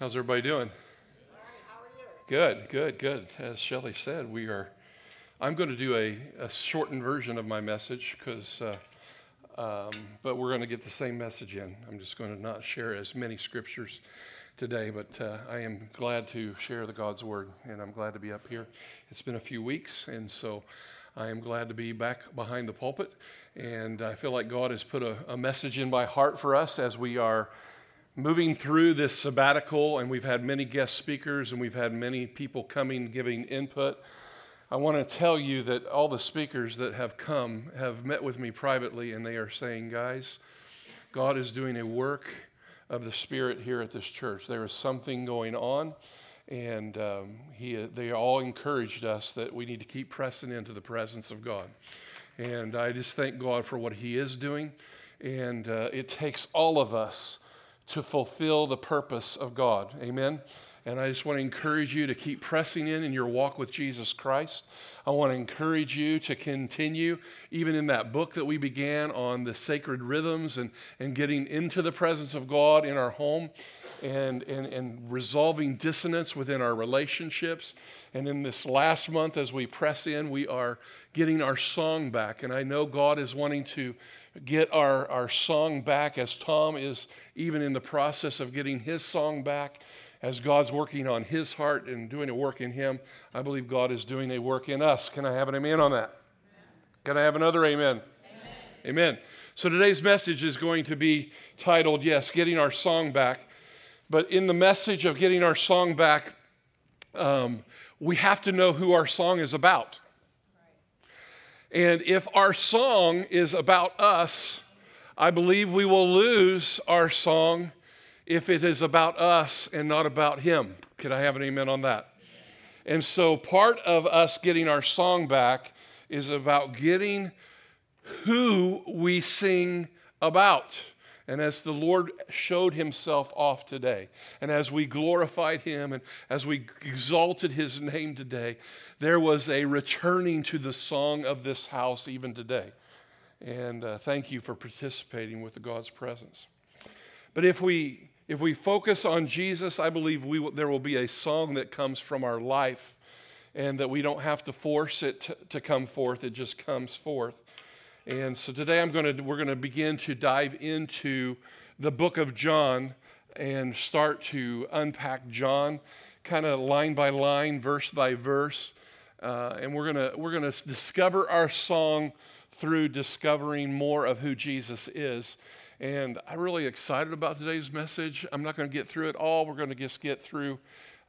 How's everybody doing? Good, good, good. As Shelley said, we are. I'm going to do a, a shortened version of my message because, uh, um, but we're going to get the same message in. I'm just going to not share as many scriptures today, but uh, I am glad to share the God's word, and I'm glad to be up here. It's been a few weeks, and so I am glad to be back behind the pulpit, and I feel like God has put a, a message in my heart for us as we are moving through this sabbatical, and we've had many guest speakers and we've had many people coming giving input. I want to tell you that all the speakers that have come have met with me privately, and they are saying, guys, God is doing a work of the Spirit here at this church. There is something going on, and um, he, they all encouraged us that we need to keep pressing into the presence of God. And I just thank God for what He is doing. And uh, it takes all of us to fulfill the purpose of God. Amen. And I just want to encourage you to keep pressing in in your walk with Jesus Christ. I want to encourage you to continue, even in that book that we began on the sacred rhythms and, and getting into the presence of God in our home and, and, and resolving dissonance within our relationships. And in this last month, as we press in, we are getting our song back. And I know God is wanting to get our, our song back as Tom is even in the process of getting his song back. As God's working on his heart and doing a work in him, I believe God is doing a work in us. Can I have an amen on that? Amen. Can I have another amen? amen? Amen. So today's message is going to be titled, Yes, Getting Our Song Back. But in the message of getting our song back, um, we have to know who our song is about. And if our song is about us, I believe we will lose our song if it is about us and not about Him. Could I have an amen on that? And so part of us getting our song back is about getting who we sing about. And as the Lord showed himself off today, and as we glorified him, and as we exalted his name today, there was a returning to the song of this house even today. And uh, thank you for participating with God's presence. But if we if we focus on Jesus, I believe we there will be a song that comes from our life, and that we don't have to force it to, to come forth. It just comes forth. And so today I'm going to, we're going to begin to dive into the book of John and start to unpack John kind of line by line, verse by verse. Uh, and we're going we're gonna discover our song through discovering more of who Jesus is. And I'm really excited about today's message. I'm not going to get through it all. We're going to just get through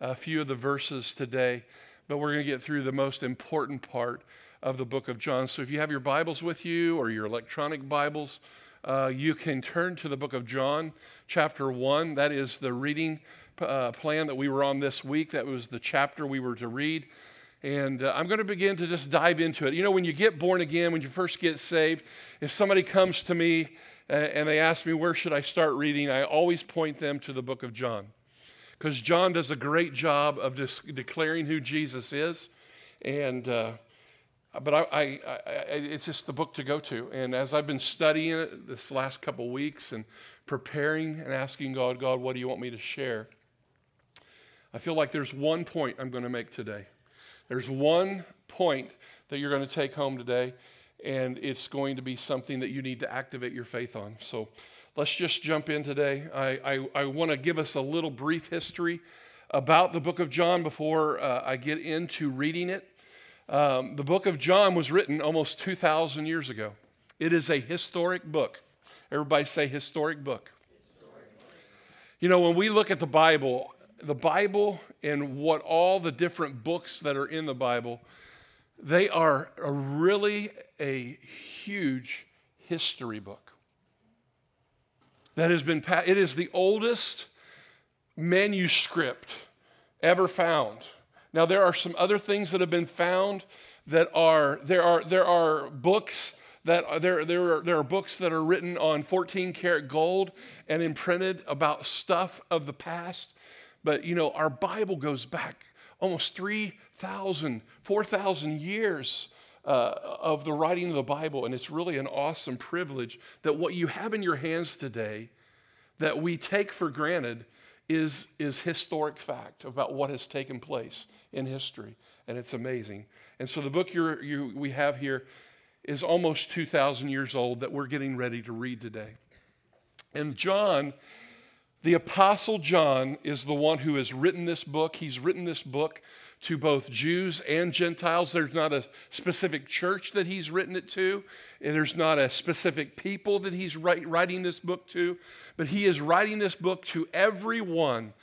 a few of the verses today, but we're going to get through the most important part of the book of John. So if you have your Bibles with you or your electronic Bibles, uh, you can turn to the book of John, chapter 1. That is the reading uh, plan that we were on this week. That was the chapter we were to read. And uh, I'm going to begin to just dive into it. You know, when you get born again, when you first get saved, if somebody comes to me and they ask me, where should I start reading? I always point them to the book of John. Because John does a great job of declaring who Jesus is. And uh, but I, I, I, it's just the book to go to. And as I've been studying it this last couple weeks and preparing and asking God, God, what do you want me to share? I feel like there's one point I'm going to make today. There's one point that you're going to take home today, and it's going to be something that you need to activate your faith on. So let's just jump in today. I, I, I want to give us a little brief history about the book of John before uh, I get into reading it. Um, the book of John was written almost 2,000 years ago. It is a historic book. Everybody say historic book. historic book. You know, when we look at the Bible, the Bible and what all the different books that are in the Bible, they are a really a huge history book. That has been, passed. it is the oldest manuscript ever found. Now, there are some other things that have been found that are, there are, there are books that there, there, are, there are books that are written on 14 karat gold and imprinted about stuff of the past. But, you know, our Bible goes back almost 3,000, 4,000 years uh, of the writing of the Bible. And it's really an awesome privilege that what you have in your hands today that we take for granted is, is historic fact about what has taken place in history, and it's amazing. And so the book you we have here is almost 2,000 years old that we're getting ready to read today. And John, the Apostle John, is the one who has written this book. He's written this book to both Jews and Gentiles. There's not a specific church that he's written it to, and there's not a specific people that he's writing this book to, but he is writing this book to everyone.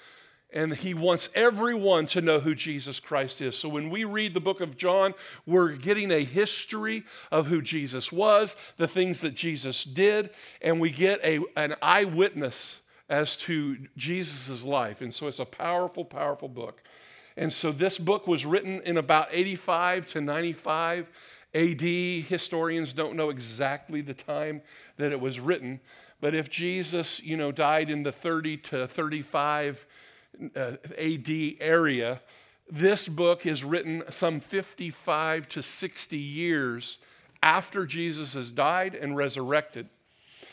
And he wants everyone to know who Jesus Christ is. So when we read the book of John, we're getting a history of who Jesus was, the things that Jesus did, and we get a, an eyewitness as to Jesus' life. And so it's a powerful, powerful book. And so this book was written in about 85 to 95 AD. Historians don't know exactly the time that it was written, but if Jesus, you know, died in the 30 to 35 uh, AD area, this book is written some 55 to 60 years after Jesus has died and resurrected.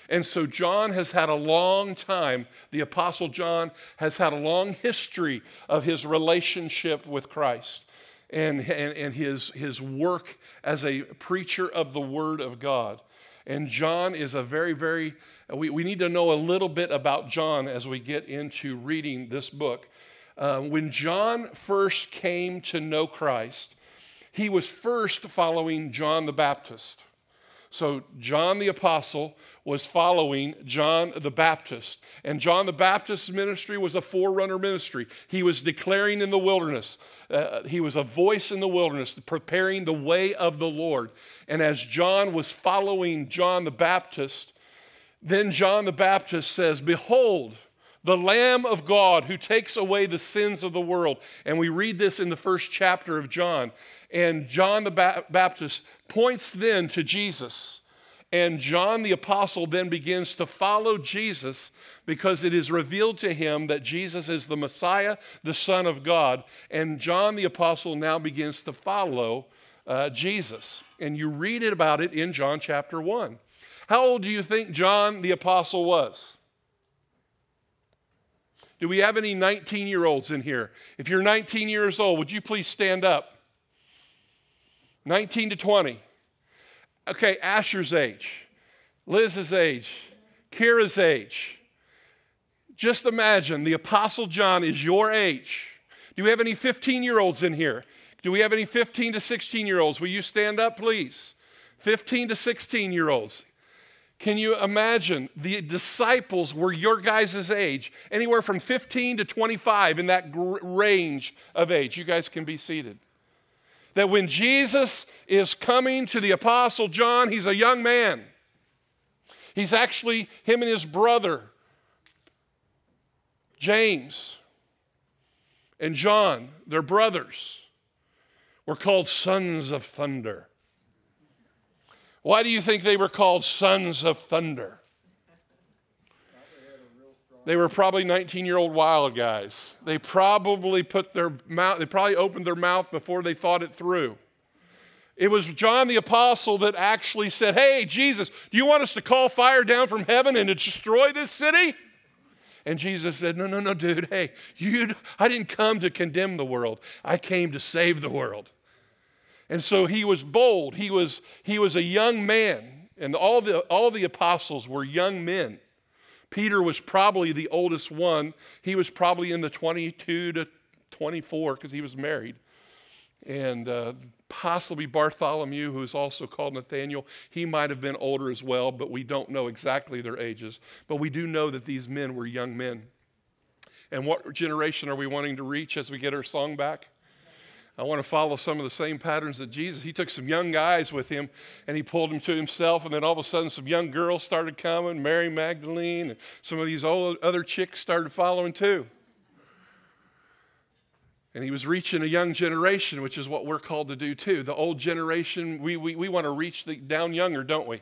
And so John has had a long time, the Apostle John has had a long history of his relationship with Christ and, and, and his, his work as a preacher of the Word of God. And John is a very, very, we, we need to know a little bit about John as we get into reading this book. Uh, when John first came to know Christ, he was first following John the Baptist. So, John the Apostle was following John the Baptist. And John the Baptist's ministry was a forerunner ministry. He was declaring in the wilderness, uh, he was a voice in the wilderness, preparing the way of the Lord. And as John was following John the Baptist, then John the Baptist says, Behold, the Lamb of God who takes away the sins of the world. And we read this in the first chapter of John. And John the Baptist points then to Jesus. And John the Apostle then begins to follow Jesus because it is revealed to him that Jesus is the Messiah, the Son of God. And John the Apostle now begins to follow uh, Jesus. And you read it about it in John chapter 1. How old do you think John the Apostle was? Do we have any 19 year olds in here? If you're 19 years old, would you please stand up? 19 to 20. Okay, Asher's age, Liz's age, Kira's age. Just imagine the Apostle John is your age. Do we have any 15 year olds in here? Do we have any 15 to 16 year olds? Will you stand up, please? 15 to 16 year olds. Can you imagine? The disciples were your guys' age, anywhere from 15 to 25 in that gr- range of age. You guys can be seated. That when Jesus is coming to the Apostle John, he's a young man. He's actually him and his brother, James and John, their brothers, were called sons of thunder. Why do you think they were called sons of thunder? They were probably 19 year old wild guys. They probably put their mouth, they probably opened their mouth before they thought it through. It was John the Apostle that actually said, Hey, Jesus, do you want us to call fire down from heaven and destroy this city? And Jesus said, No, no, no, dude. Hey, you, I didn't come to condemn the world, I came to save the world. And so he was bold. He was, he was a young man. And all the, all the apostles were young men. Peter was probably the oldest one. He was probably in the 22 to 24 because he was married. And uh, possibly Bartholomew, who is also called Nathaniel, he might have been older as well, but we don't know exactly their ages. But we do know that these men were young men. And what generation are we wanting to reach as we get our song back? I want to follow some of the same patterns that Jesus. He took some young guys with him and he pulled them to himself, and then all of a sudden, some young girls started coming Mary Magdalene, and some of these old other chicks started following too. And he was reaching a young generation, which is what we're called to do too. The old generation, we, we, we want to reach the, down younger, don't we?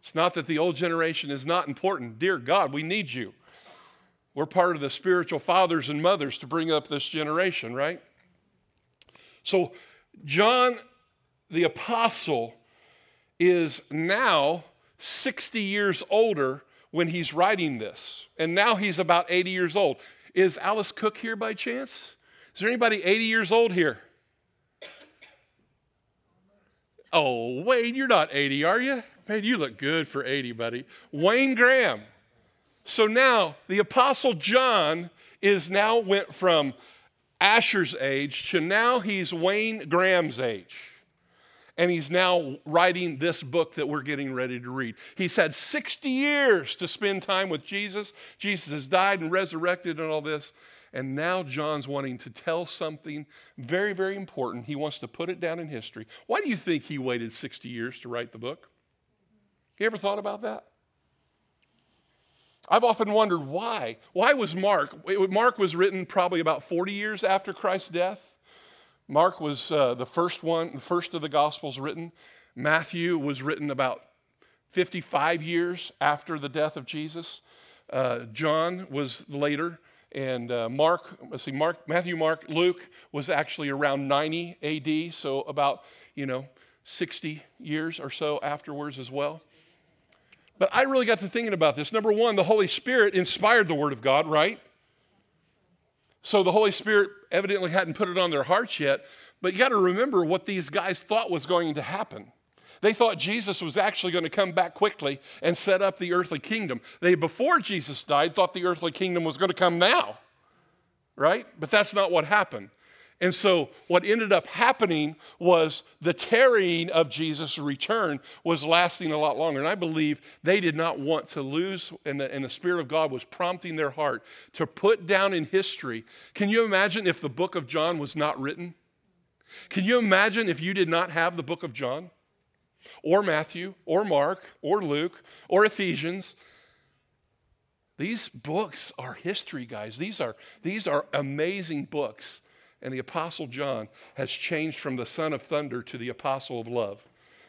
It's not that the old generation is not important. Dear God, we need you. We're part of the spiritual fathers and mothers to bring up this generation, right? So, John the Apostle is now 60 years older when he's writing this. And now he's about 80 years old. Is Alice Cook here by chance? Is there anybody 80 years old here? Oh, Wayne, you're not 80, are you? Man, you look good for 80, buddy. Wayne Graham. So now the Apostle John is now went from Asher's age to now he's Wayne Graham's age. And he's now writing this book that we're getting ready to read. He's had 60 years to spend time with Jesus. Jesus has died and resurrected and all this. And now John's wanting to tell something very, very important. He wants to put it down in history. Why do you think he waited 60 years to write the book? You ever thought about that? I've often wondered why. Why was Mark? Mark was written probably about 40 years after Christ's death. Mark was uh, the first one, the first of the Gospels written. Matthew was written about 55 years after the death of Jesus. Uh, John was later, and uh, Mark, let's see, Mark, Matthew, Mark, Luke was actually around 90 A.D., so about you know 60 years or so afterwards as well. But I really got to thinking about this. Number one, the Holy Spirit inspired the Word of God, right? So the Holy Spirit evidently hadn't put it on their hearts yet. But you got to remember what these guys thought was going to happen. They thought Jesus was actually going to come back quickly and set up the earthly kingdom. They, before Jesus died, thought the earthly kingdom was going to come now, right? But that's not what happened. And so, what ended up happening was the tarrying of Jesus' return was lasting a lot longer. And I believe they did not want to lose, and the, and the Spirit of God was prompting their heart to put down in history. Can you imagine if the book of John was not written? Can you imagine if you did not have the book of John, or Matthew, or Mark, or Luke, or Ephesians? These books are history, guys. These are, these are amazing books and the Apostle John has changed from the son of thunder to the apostle of love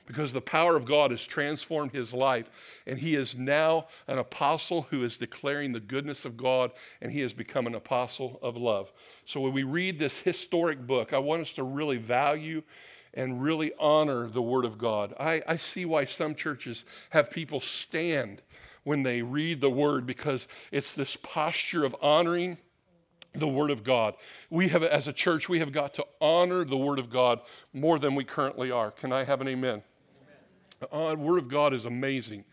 because the power of God has transformed his life. And he is now an apostle who is declaring the goodness of God, and he has become an apostle of love. So when we read this historic book, I want us to really value and really honor the Word of God. I, I see why some churches have people stand when they read the Word because it's this posture of honoring the Word of God. We have, as a church, we have got to honor the Word of God more than we currently are. Can I have an amen? amen. The Word of God is amazing,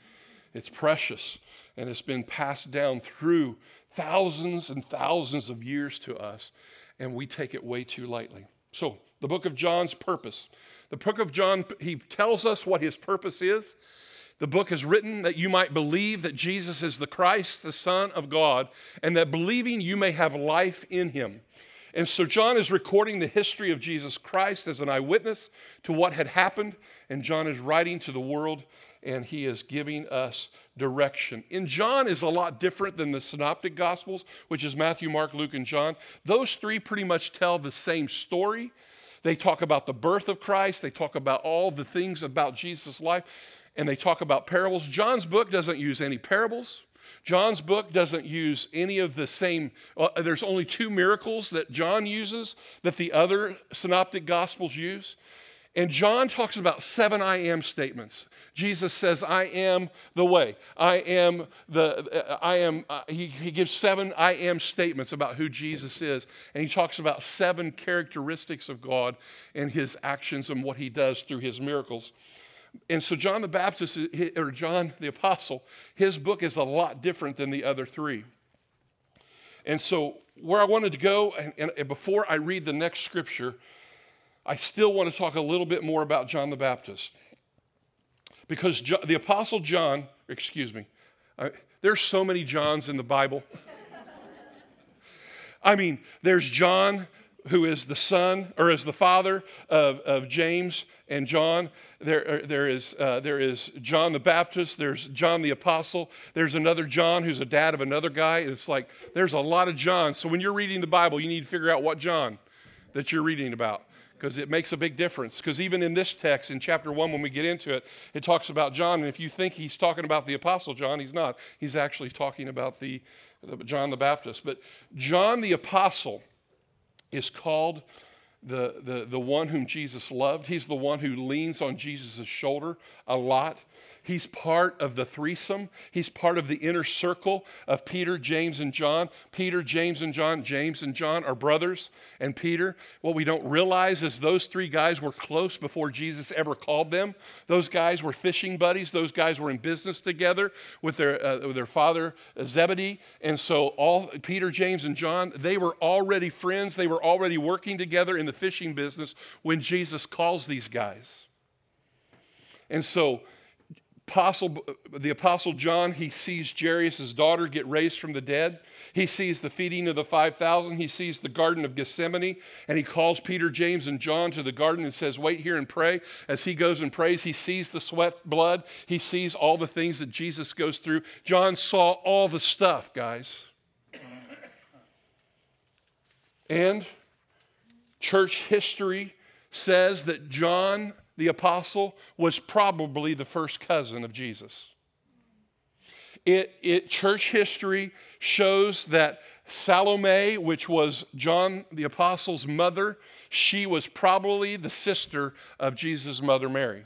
it's precious, and it's been passed down through thousands and thousands of years to us, and we take it way too lightly. So, the book of John's purpose. The book of John, he tells us what his purpose is. The book is written that you might believe that Jesus is the Christ, the Son of God, and that believing you may have life in him. And so John is recording the history of Jesus Christ as an eyewitness to what had happened, and John is writing to the world and he is giving us direction. And John is a lot different than the synoptic gospels, which is Matthew, Mark, Luke, and John. Those three pretty much tell the same story. They talk about the birth of Christ, they talk about all the things about Jesus' life and they talk about parables. John's book doesn't use any parables. John's book doesn't use any of the same, uh, there's only two miracles that John uses that the other synoptic gospels use. And John talks about seven I am statements. Jesus says, I am the way. I am the, uh, I am, uh, he, he gives seven I am statements about who Jesus is. And he talks about seven characteristics of God and his actions and what he does through his miracles. And so, John the Baptist, or John the Apostle, his book is a lot different than the other three. And so, where I wanted to go, and, and before I read the next scripture, I still want to talk a little bit more about John the Baptist. Because John, the Apostle John, excuse me, there's so many Johns in the Bible. I mean, there's John who is the son or is the father of, of James and John. There, there, is, uh, there is John the Baptist, there's John the Apostle, there's another John who's a dad of another guy. It's like there's a lot of John. So when you're reading the Bible, you need to figure out what John that you're reading about because it makes a big difference. Because even in this text, in chapter one, when we get into it, it talks about John. And if you think he's talking about the Apostle John, he's not. He's actually talking about the, the John the Baptist. But John the Apostle is called the, the, the one whom Jesus loved. He's the one who leans on Jesus' shoulder a lot. He's part of the threesome. He's part of the inner circle of Peter, James, and John. Peter, James, and John. James and John are brothers and Peter. What we don't realize is those three guys were close before Jesus ever called them. Those guys were fishing buddies. Those guys were in business together with their, uh, with their father Zebedee. And so all Peter, James, and John, they were already friends. They were already working together in the fishing business when Jesus calls these guys. And so apostle, the apostle John, he sees Jairus' daughter get raised from the dead. He sees the feeding of the 5,000. He sees the Garden of Gethsemane. And he calls Peter, James, and John to the garden and says, Wait here and pray. As he goes and prays, he sees the sweat, blood. He sees all the things that Jesus goes through. John saw all the stuff, guys. And church history says that John the apostle, was probably the first cousin of Jesus. It, it, church history shows that Salome, which was John the apostle's mother, she was probably the sister of Jesus' mother Mary.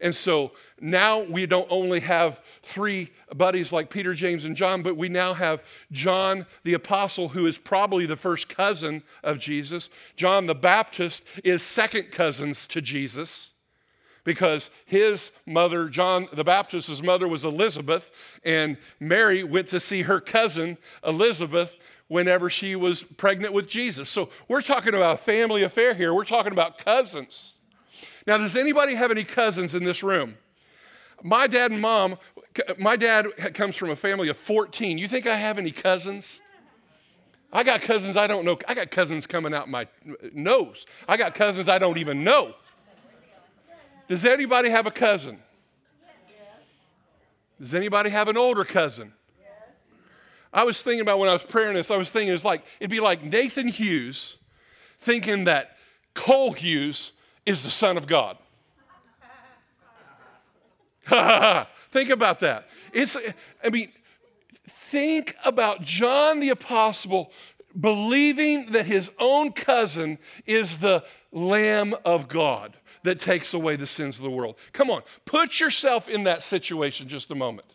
And so now we don't only have three buddies like Peter, James, and John, but we now have John the Apostle, who is probably the first cousin of Jesus. John the Baptist is second cousins to Jesus because his mother, John the Baptist's mother, was Elizabeth, and Mary went to see her cousin Elizabeth whenever she was pregnant with Jesus. So we're talking about a family affair here. We're talking about cousins. Now, does anybody have any cousins in this room? My dad and mom, my dad comes from a family of 14. You think I have any cousins? I got cousins I don't know. I got cousins coming out my nose. I got cousins I don't even know. Does anybody have a cousin? Does anybody have an older cousin? I was thinking about when I was praying this, I was thinking it's like, it'd be like Nathan Hughes thinking that Cole Hughes is the Son of God. think about that. It's, I mean, think about John the Apostle believing that his own cousin is the Lamb of God that takes away the sins of the world. Come on, put yourself in that situation just a moment.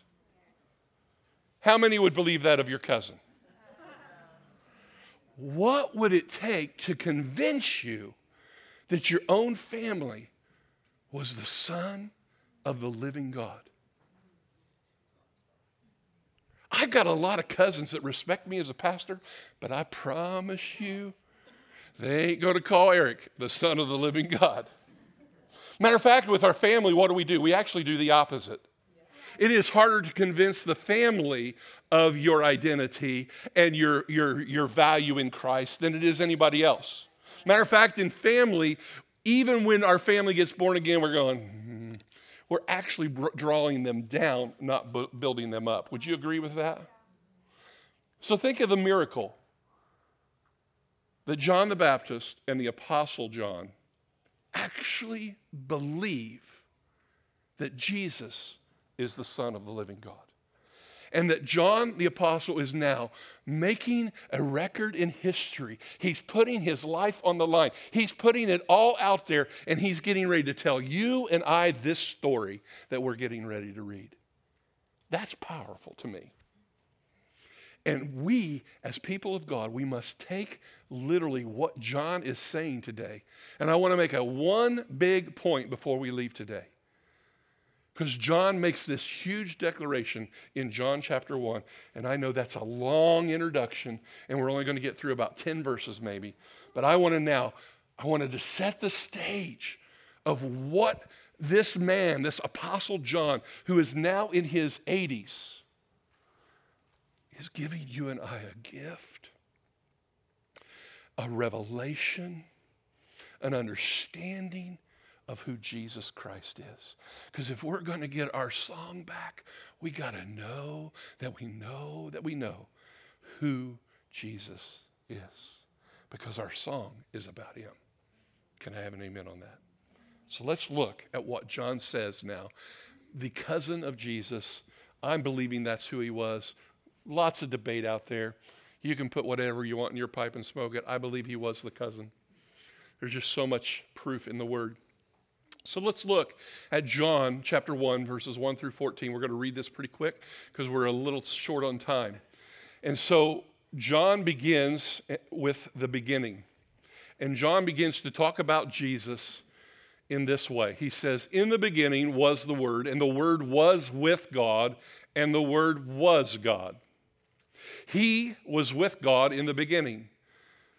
How many would believe that of your cousin? What would it take to convince you that your own family was the son of the living God? I've got a lot of cousins that respect me as a pastor, but I promise you, they ain't going to call Eric the son of the living God. Matter of fact, with our family, what do we do? We actually do the opposite. It is harder to convince the family of your identity and your, your, your value in Christ than it is anybody else. Matter of fact, in family, even when our family gets born again, we're going, hmm, we're actually drawing them down, not bu- building them up. Would you agree with that? So think of the miracle that John the Baptist and the Apostle John actually believe that Jesus is the Son of the living God. And that John the Apostle is now making a record in history. He's putting his life on the line. He's putting it all out there, and he's getting ready to tell you and I this story that we're getting ready to read. That's powerful to me. And we, as people of God, we must take literally what John is saying today. And I want to make a one big point before we leave today. Because John makes this huge declaration in John chapter 1. And I know that's a long introduction, and we're only going to get through about 10 verses maybe. But I want to now, I wanted to set the stage of what this man, this apostle John, who is now in his 80s, is giving you and I a gift, a revelation, an understanding of who Jesus Christ is. Because if we're going to get our song back, we got to know that we know that we know who Jesus is. Because our song is about him. Can I have an amen on that? So let's look at what John says now. The cousin of Jesus, I'm believing that's who he was. Lots of debate out there. You can put whatever you want in your pipe and smoke it. I believe he was the cousin. There's just so much proof in the word. So let's look at John chapter 1, verses 1 through 14. We're going to read this pretty quick because we're a little short on time. And so John begins eh, with the beginning. And John begins to talk about Jesus in this way. He says, In the beginning was the Word, and the Word was with God, and the Word was God. He was with God in the beginning.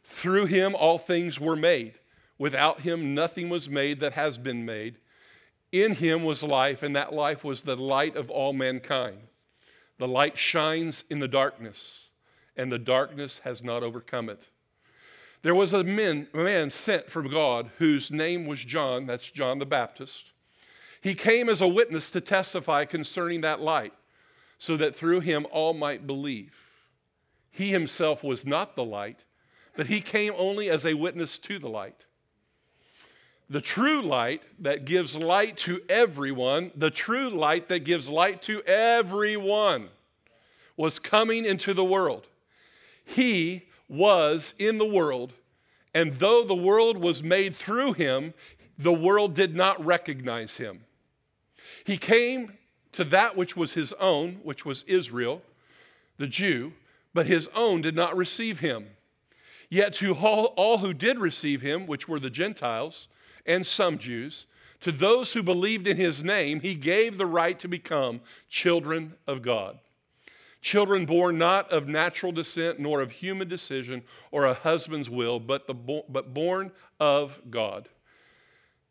Through him all things were made. Without him nothing was made that has been made. In him was life, and that life was the light of all mankind. The light shines in the darkness, and the darkness has not overcome it. There was a man, a man sent from God whose name was John, that's John the Baptist. He came as a witness to testify concerning that light, so that through him all might believe. He himself was not the light, but he came only as a witness to the light. The true light that gives light to everyone, the true light that gives light to everyone, was coming into the world. He was in the world, and though the world was made through him, the world did not recognize him. He came to that which was his own, which was Israel, the Jew, but his own did not receive him. Yet to all, all who did receive him, which were the Gentiles and some Jews, to those who believed in his name, he gave the right to become children of God. Children born not of natural descent, nor of human decision or a husband's will, but, the, but born of God.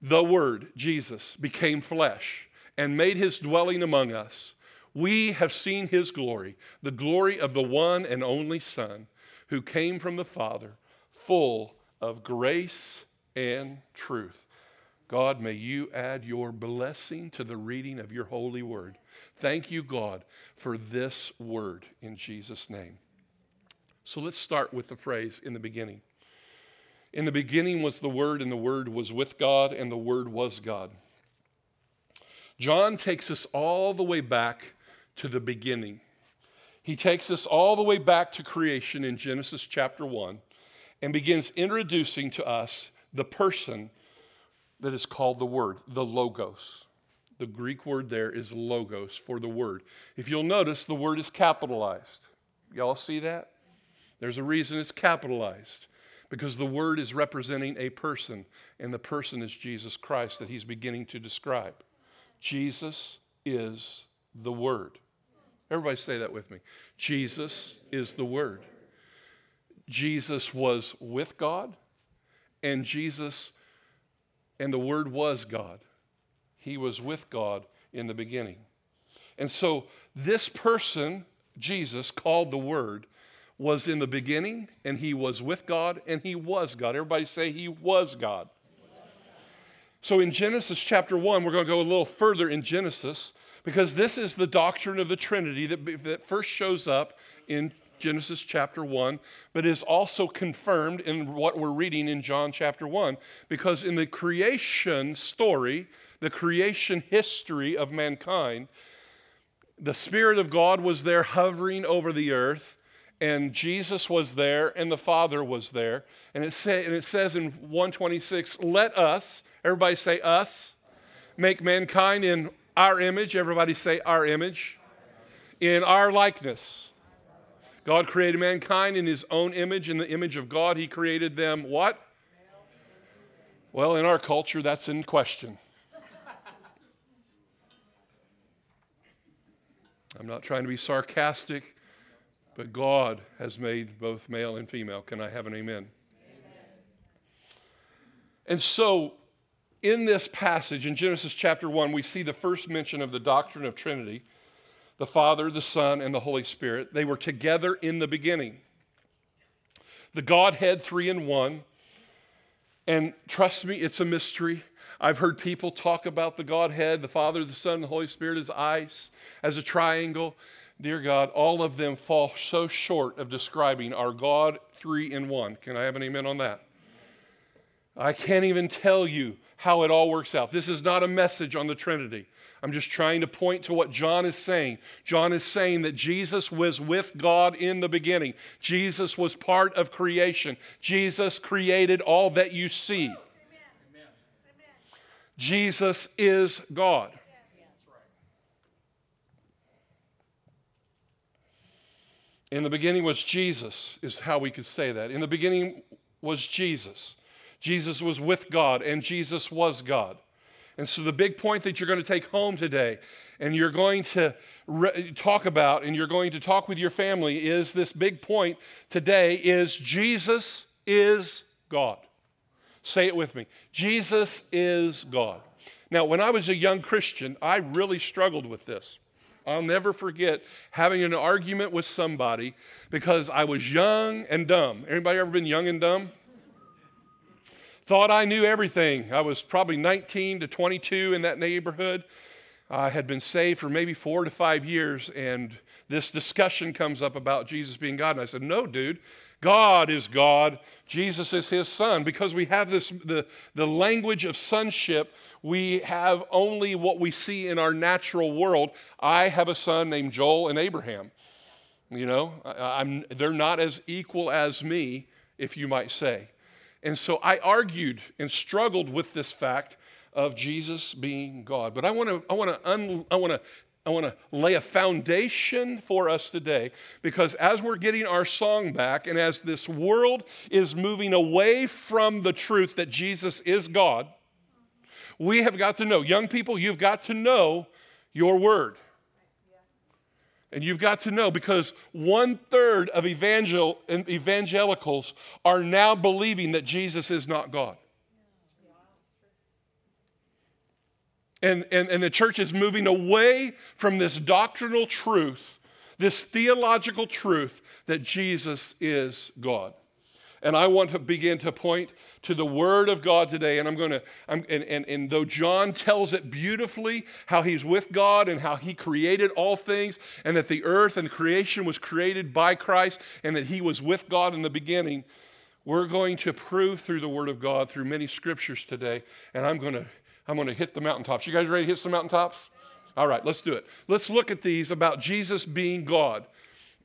The Word, Jesus, became flesh and made his dwelling among us. We have seen his glory, the glory of the one and only Son who came from the Father, full of grace and truth. God, may you add your blessing to the reading of your holy word. Thank you, God, for this word in Jesus' name. So let's start with the phrase in the beginning. In the beginning was the Word, and the Word was with God, and the Word was God. John takes us all the way back to the beginning. He takes us all the way back to creation in Genesis chapter 1 and begins introducing to us the person that is called the Word, the Logos. The Greek word there is logos for the Word. If you'll notice, the word is capitalized. Y'all see that? There's a reason it's capitalized because the Word is representing a person, and the person is Jesus Christ that he's beginning to describe. Jesus is the Word. Everybody say that with me. Jesus is the Word. Jesus was with God, and Jesus, and the Word was God. He was with God in the beginning. And so, this person, Jesus, called the Word, was in the beginning, and he was with God, and he was God. Everybody say, He was God. So, in Genesis chapter 1, we're going to go a little further in Genesis because this is the doctrine of the Trinity that, that first shows up in Genesis chapter 1, but is also confirmed in what we're reading in John chapter 1. Because in the creation story, the creation history of mankind, the Spirit of God was there hovering over the earth, and Jesus was there, and the Father was there. And it, say, and it says in 126, let us, everybody say us, make mankind in our image, everybody say our image. In our likeness. God created mankind in his own image. In the image of God, he created them what? Well, in our culture, that's in question. I'm not trying to be sarcastic, but God has made both male and female. Can I have an amen? amen. And so in this passage in Genesis chapter 1, we see the first mention of the doctrine of Trinity the Father, the Son, and the Holy Spirit. They were together in the beginning. The Godhead, three in one. And trust me, it's a mystery. I've heard people talk about the Godhead, the Father, the Son, and the Holy Spirit as ice, as a triangle. Dear God, all of them fall so short of describing our God three in one. Can I have an amen on that? I can't even tell you how it all works out. This is not a message on the Trinity. I'm just trying to point to what John is saying. John is saying that Jesus was with God in the beginning, Jesus was part of creation, Jesus created all that you see. Jesus is God. In the beginning was Jesus, is how we could say that. In the beginning was Jesus. Jesus was with God, and Jesus was God. And so, the big point that you're going to take home today, and you're going to re- talk about, and you're going to talk with your family, is this big point today: is Jesus is God. Say it with me. Jesus is God. Now, when I was a young Christian, I really struggled with this. I'll never forget having an argument with somebody because I was young and dumb. Anybody ever been young and dumb? Thought I knew everything. I was probably 19 to 22 in that neighborhood. I had been saved for maybe four to five years, and this discussion comes up about Jesus being God. And I said, No, dude, God is God, Jesus is his son. Because we have this, the, the language of sonship, we have only what we see in our natural world. I have a son named Joel and Abraham. You know, I, they're not as equal as me, if you might say. And so I argued and struggled with this fact of Jesus being God. But I want to I want to un, I want to I want to lay a foundation for us today because as we're getting our song back and as this world is moving away from the truth that Jesus is God, we have got to know, young people, you've got to know your word. And you've got to know because one third of evangel- evangelicals are now believing that Jesus is not God. And, and, and the church is moving away from this doctrinal truth, this theological truth that Jesus is God. And I want to begin to point to the Word of God today. And I'm going to, I'm, and, and, and though John tells it beautifully how he's with God and how he created all things, and that the earth and creation was created by Christ, and that he was with God in the beginning, we're going to prove through the Word of God, through many scriptures today. And I'm going to, I'm going to hit the mountaintops. You guys ready to hit some mountaintops? All right, let's do it. Let's look at these about Jesus being God.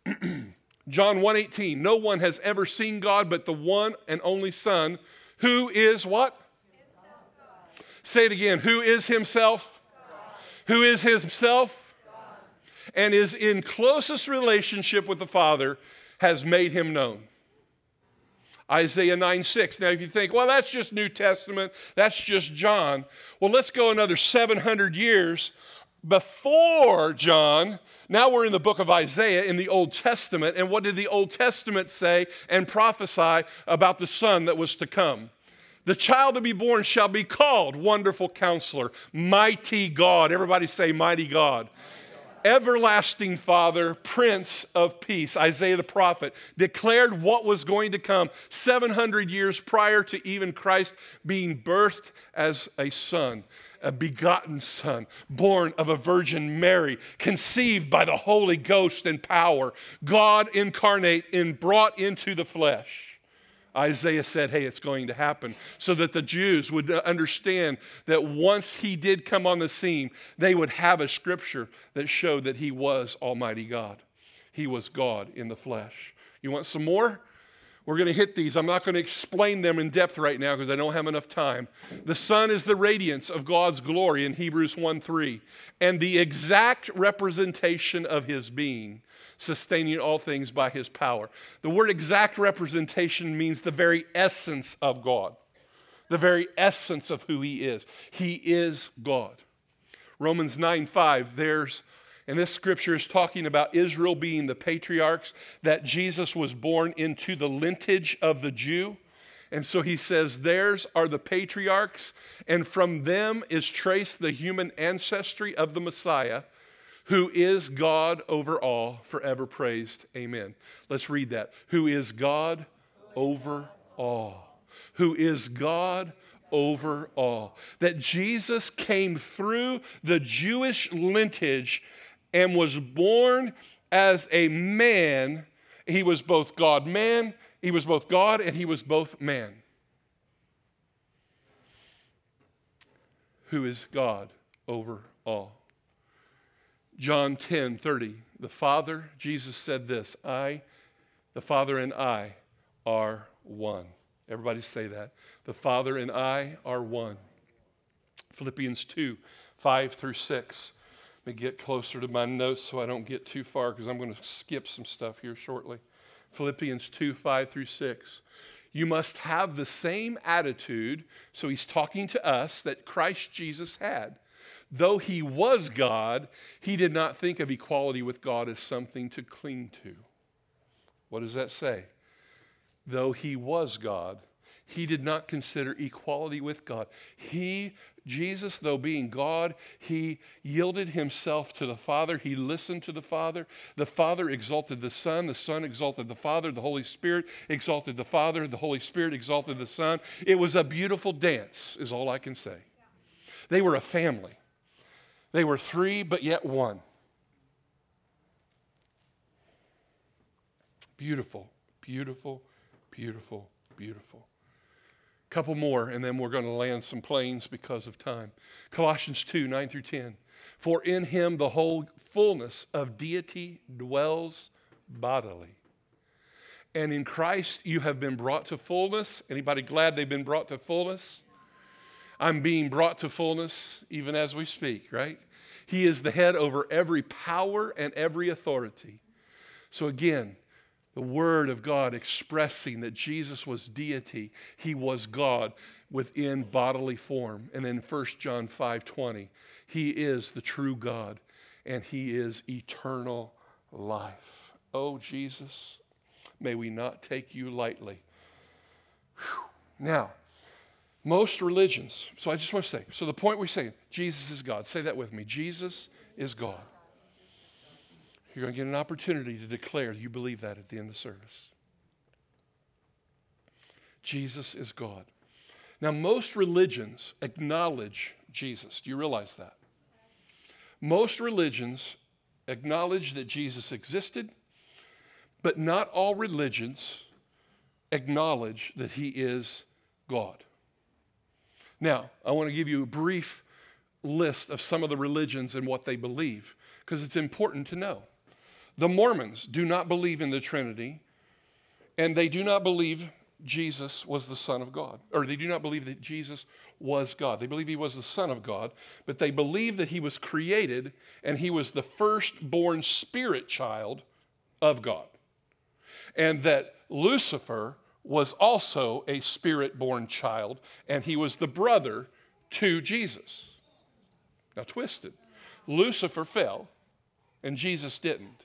John 1:18 No one has ever seen God but the one and only Son who is what? Say it again. Who is himself? God. Who is himself? God. And is in closest relationship with the Father has made him known. Isaiah 9 6. Now, if you think, well, that's just New Testament, that's just John. Well, let's go another 700 years before John. Now we're in the book of Isaiah in the Old Testament. And what did the Old Testament say and prophesy about the son that was to come? The child to be born shall be called Wonderful Counselor, Mighty God. Everybody say, Mighty God. Everlasting Father, Prince of Peace, Isaiah the prophet, declared what was going to come 700 years prior to even Christ being birthed as a son a begotten Son, born of a Virgin Mary, conceived by the Holy Ghost and power, God incarnate and brought into the flesh. Isaiah said, Hey, it's going to happen. So that the Jews would understand that once he did come on the scene, they would have a scripture that showed that he was Almighty God. He was God in the flesh. You want some more? We're going to hit these. I'm not going to explain them in depth right now because I don't have enough time. The son is the radiance of God's glory in Hebrews 1 3, and the exact representation of his being, sustaining all things by his power. The word exact representation means the very essence of God, the very essence of who he is. He is God. Romans 9 5, there's and this scripture is talking about Israel being the patriarchs, that Jesus was born into the lineage of the Jew. And so he says, Theirs are the patriarchs, and from them is traced the human ancestry of the Messiah, who is God over all, forever praised. Amen. Let's read that. Who is God over all. Who is God over all. That Jesus came through the Jewish lineage and was born as a man. He was both God man, he was both God, and he was both man. Who is God over all? John 10 30. The Father, Jesus said this I, the Father and I are one. Everybody say that. The Father and I are one. Philippians 2 5 through 6. Let me get closer to my notes so I don't get too far because I'm going to skip some stuff here shortly. Philippians 2 5 through 6. You must have the same attitude, so he's talking to us, that Christ Jesus had. Though he was God, he did not think of equality with God as something to cling to. What does that say? Though he was God, he did not consider equality with God. He, Jesus, though being God, he yielded himself to the Father. He listened to the Father. The Father exalted the Son. The Son exalted the Father. The Holy Spirit exalted the Father. The Holy Spirit exalted the Son. It was a beautiful dance, is all I can say. They were a family. They were three, but yet one. Beautiful, beautiful, beautiful, beautiful. Couple more, and then we're going to land some planes because of time. Colossians 2 9 through 10. For in him the whole fullness of deity dwells bodily. And in Christ you have been brought to fullness. Anybody glad they've been brought to fullness? I'm being brought to fullness even as we speak, right? He is the head over every power and every authority. So again, the Word of God expressing that Jesus was deity, He was God within bodily form. And then 1 John 5 20, He is the true God and He is eternal life. Oh, Jesus, may we not take you lightly. Whew. Now, most religions, so I just want to say, so the point we're saying, Jesus is God. Say that with me. Jesus is God. You're going to get an opportunity to declare you believe that at the end of service. Jesus is God. Now, most religions acknowledge Jesus. Do you realize that? Most religions acknowledge that Jesus existed, but not all religions acknowledge that he is God. Now, I want to give you a brief list of some of the religions and what they believe, because it's important to know. The Mormons do not believe in the Trinity, and they do not believe Jesus was the Son of God, or they do not believe that Jesus was God. They believe he was the Son of God, but they believe that he was created and he was the firstborn spirit child of God. And that Lucifer was also a spirit born child, and he was the brother to Jesus. Now, twisted. Lucifer fell, and Jesus didn't.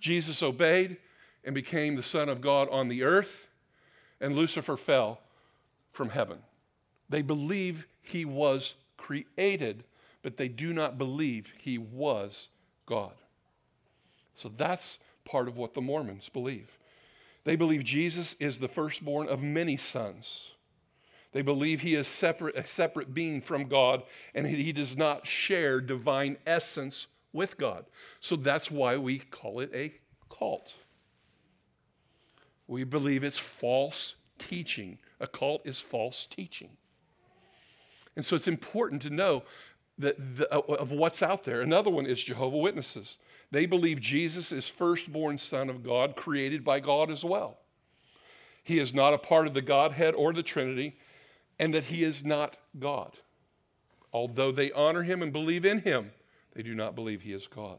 Jesus obeyed and became the Son of God on the earth, and Lucifer fell from heaven. They believe he was created, but they do not believe he was God. So that's part of what the Mormons believe. They believe Jesus is the firstborn of many sons. They believe he is separate, a separate being from God and he does not share divine essence with God. So that's why we call it a cult. We believe it's false teaching. A cult is false teaching. And so it's important to know that the, uh, of what's out there. Another one is Jehovah Witnesses. They believe Jesus is firstborn son of God, created by God as well. He is not a part of the Godhead or the Trinity, and that he is not God. Although they honor him and believe in him, they do not believe he is God.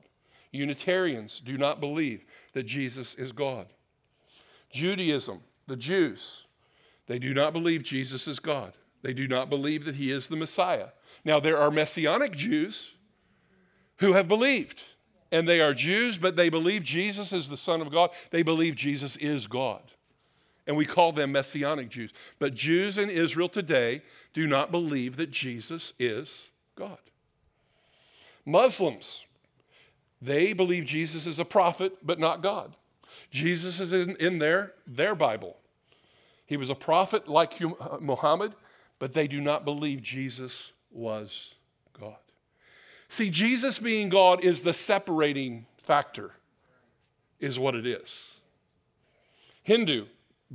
Unitarians do not believe that Jesus is God. Judaism, the Jews, they do not believe Jesus is God. They do not believe that he is the Messiah. Now, there are Messianic Jews who have believed and they are Jews, but they believe Jesus is the Son of God. They believe Jesus is God. And we call them Messianic Jews. But Jews in Israel today do not believe that Jesus is God. Muslims, they believe Jesus is a prophet, but not God. Jesus is in, in their, their Bible. He was a prophet like uh, Muhammad, but they do not believe Jesus was God. See, Jesus being God is the separating factor, is what it is. Hindu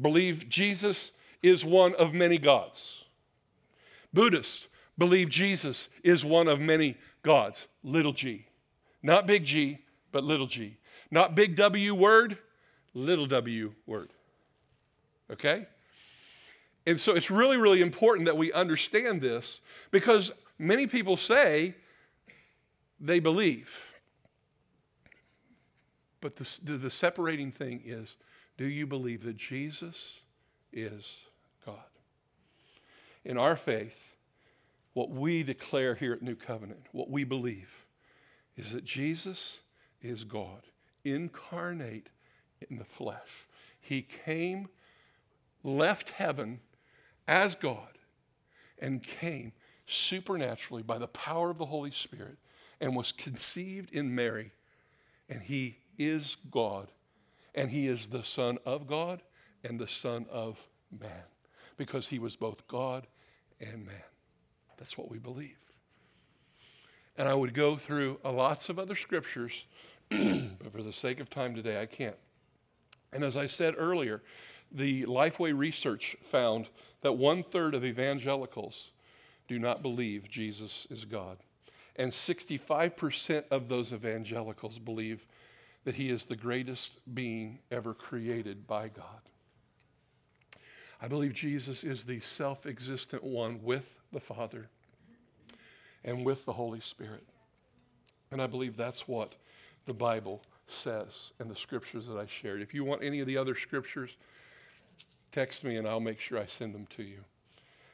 believe Jesus is one of many gods. Buddhists believe Jesus is one of many gods, little g. Not big G, but little g. Not big W word, little w word. Okay? And so it's really, really important that we understand this because many people say they believe. But the, the, separating thing is do you believe that Jesus is God? In our faith, what we declare here at New Covenant, what we believe, is that Jesus is God, incarnate in the flesh. He came, left heaven as God, and came supernaturally by the power of the Holy Spirit and was conceived in Mary. And he is God, and he is the Son of God and the Son of man because he was both God and man. That's what we believe. And I would go through lots of other scriptures, but for the sake of time today, I can't. And as I said earlier, the Lifeway research found that one third of evangelicals do not believe Jesus is God. And 65% of those evangelicals believe that he is the greatest being ever created by God. I believe Jesus is the self existent one with the Father and with the Holy Spirit. And I believe that's what the Bible says and the scriptures that I shared. If you want any of the other scriptures, text me and I'll make sure I send them to you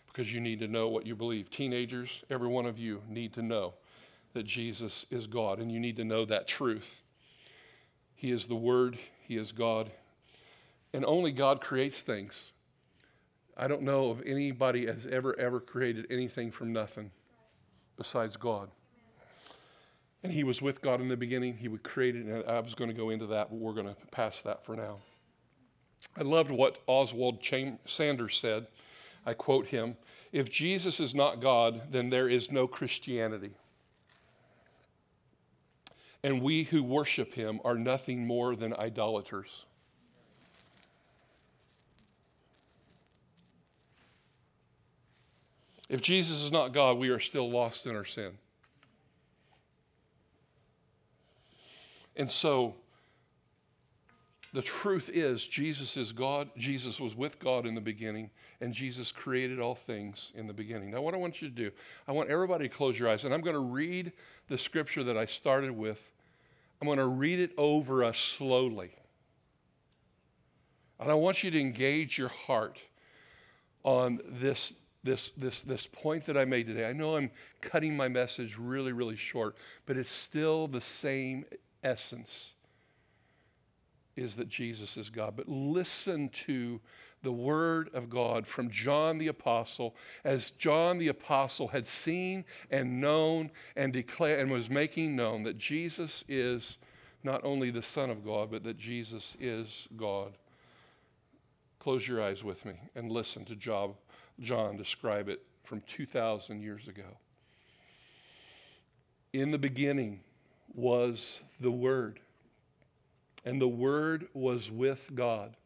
because you need to know what you believe. Teenagers, every one of you need to know that Jesus is God, and you need to know that truth. He is the Word, He is God, and only God creates things. I don't know of anybody has ever, ever created anything from nothing besides God. And he was with God in the beginning. He would create it, and I was going to go into that, but we're going to pass that for now. I loved what Oswald Sanders said. I quote him If Jesus is not God, then there is no Christianity. And we who worship him are nothing more than idolaters. If Jesus is not God, we are still lost in our sin. And so, the truth is, Jesus is God. Jesus was with God in the beginning, and Jesus created all things in the beginning. Now, what I want you to do, I want everybody to close your eyes, and I'm going to read the scripture that I started with. I'm going to read it over us slowly. And I want you to engage your heart on this this, this, this point that I made today. I know I'm cutting my message really, really short, but it's still the same essence is that Jesus is God. But listen to the word of God from John the Apostle, as John the Apostle had seen and known and declared and was making known that Jesus is not only the Son of God, but that Jesus is God. Close your eyes with me and listen to Job John describe it from 2,000 years ago. In the beginning was the Word, and the Word was with God,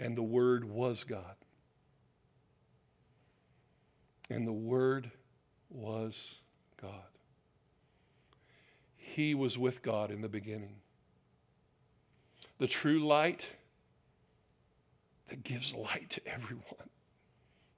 and the Word was God. And the Word was God. He was with God in the beginning. The true light that gives light to everyone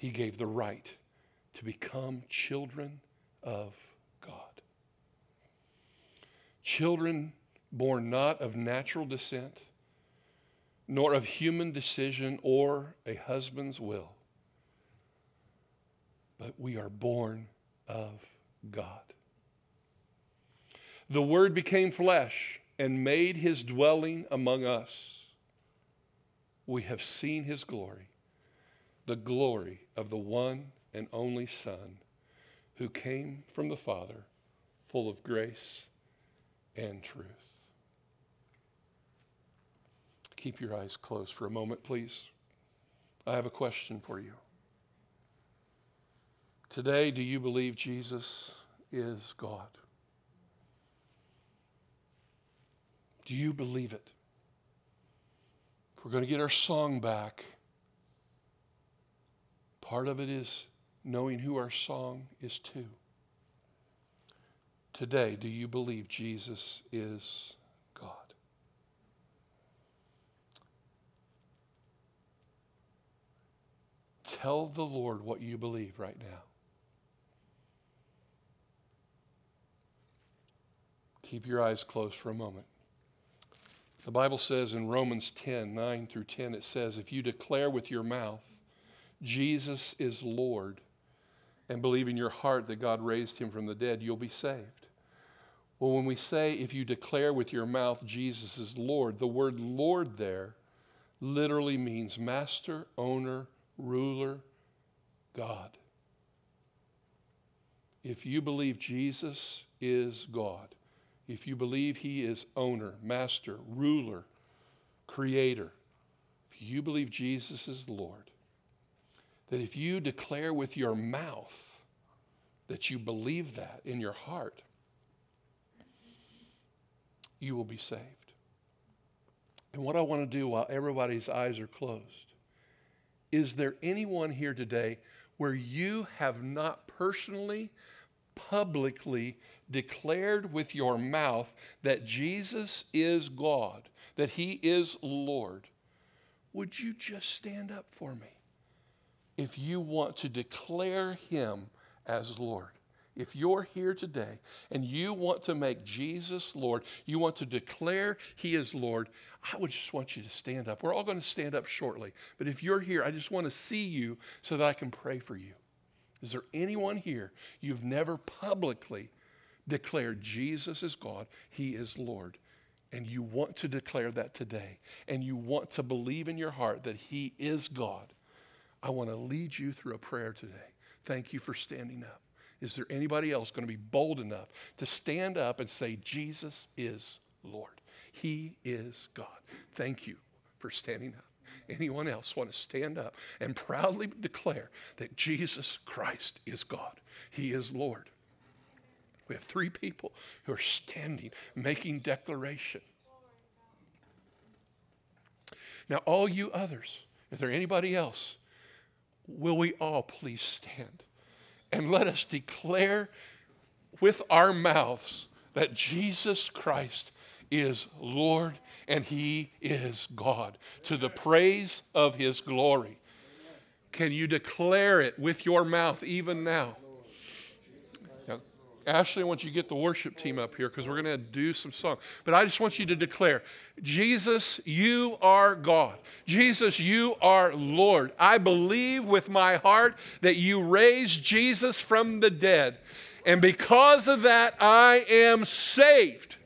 he gave the right to become children of God. Children born not of natural descent, nor of human decision or a husband's will, but we are born of God. The Word became flesh and made his dwelling among us. We have seen his glory the glory of the one and only Son who came from the Father, full of grace and truth. Keep your eyes closed for a moment, please. I have a question for you. Today, do you believe Jesus is God? Do you believe it? If we're going to get our song back, part of it is knowing who our song is to. Today, do you believe Jesus is God? Tell the Lord what you believe right now. Keep your eyes closed for a moment. The Bible says in Romans 10 9 through 10, it says, If you declare with your mouth, Jesus is Lord, and believe in your heart that God raised him from the dead, you'll be saved. Well, when we say, if you declare with your mouth Jesus is Lord, the word Lord there literally means master, owner, ruler, God. If you believe Jesus is God, if you believe he is owner, master, ruler, creator, if you believe Jesus is Lord, that if you declare with your mouth that you believe that in your heart, you will be saved. And what I want to do while everybody's eyes are closed is there anyone here today where you have not personally, publicly declared with your mouth that Jesus is God, that He is Lord, would you just stand up for me if you want to declare Him as Lord? If you're here today and you want to make Jesus Lord, you want to declare He is Lord, I would just want you to stand up. We're all going to stand up shortly. But if you're here, I just want to see you so that I can pray for you. Is there anyone here you've never publicly declared Jesus is God, He is Lord. And you want to declare that today, and you want to believe in your heart that He is God, I want to lead you through a prayer today. Thank you for standing up. Is there anybody else going to be bold enough to stand up and say, Jesus is Lord? He is God. Thank you for standing up. Anyone else want to stand up and proudly declare that Jesus Christ is God? He is Lord. We have three people who are standing, making declaration. Now, all you others, is there anybody else, will we all please stand and let us declare with our mouths that Jesus Christ is Lord and He is God to the praise of His glory. Can you declare it with your mouth even now? Ashley, I want you to get the worship team up here because we're going to do some song. But I just want you to declare, Jesus, you are God. Jesus, you are Lord. I believe with my heart that you raised Jesus from the dead. And because of that, I am saved.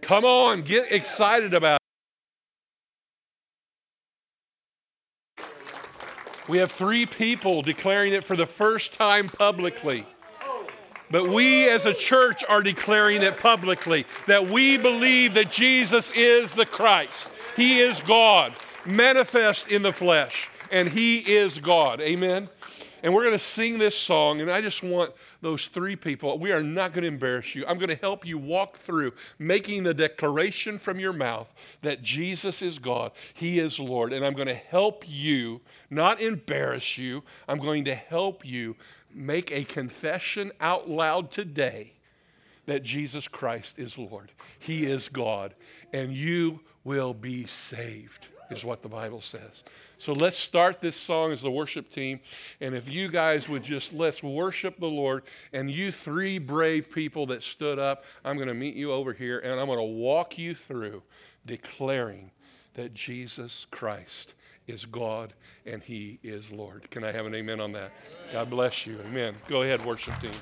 Come on, get excited about it. We have three people declaring it for the first time publicly. But we as a church are declaring it publicly that we believe that Jesus is the Christ. He is God, manifest in the flesh, and He is God. Amen. And we're going to sing this song, and I just want those three people, we are not going to embarrass you. I'm going to help you walk through making the declaration from your mouth that Jesus is God, He is Lord, and I'm going to help you, not embarrass you, I'm going to help you make a confession out loud today that Jesus Christ is Lord. He is God, and you will be saved, is what the Bible says. So let's start this song as the worship team. And if you guys would just let's worship the Lord, and you three brave people that stood up, I'm going to meet you over here, and I'm going to walk you through declaring that Jesus Christ is God and He is Lord. Can I have an amen on that? God bless you. Amen. Go ahead, worship team.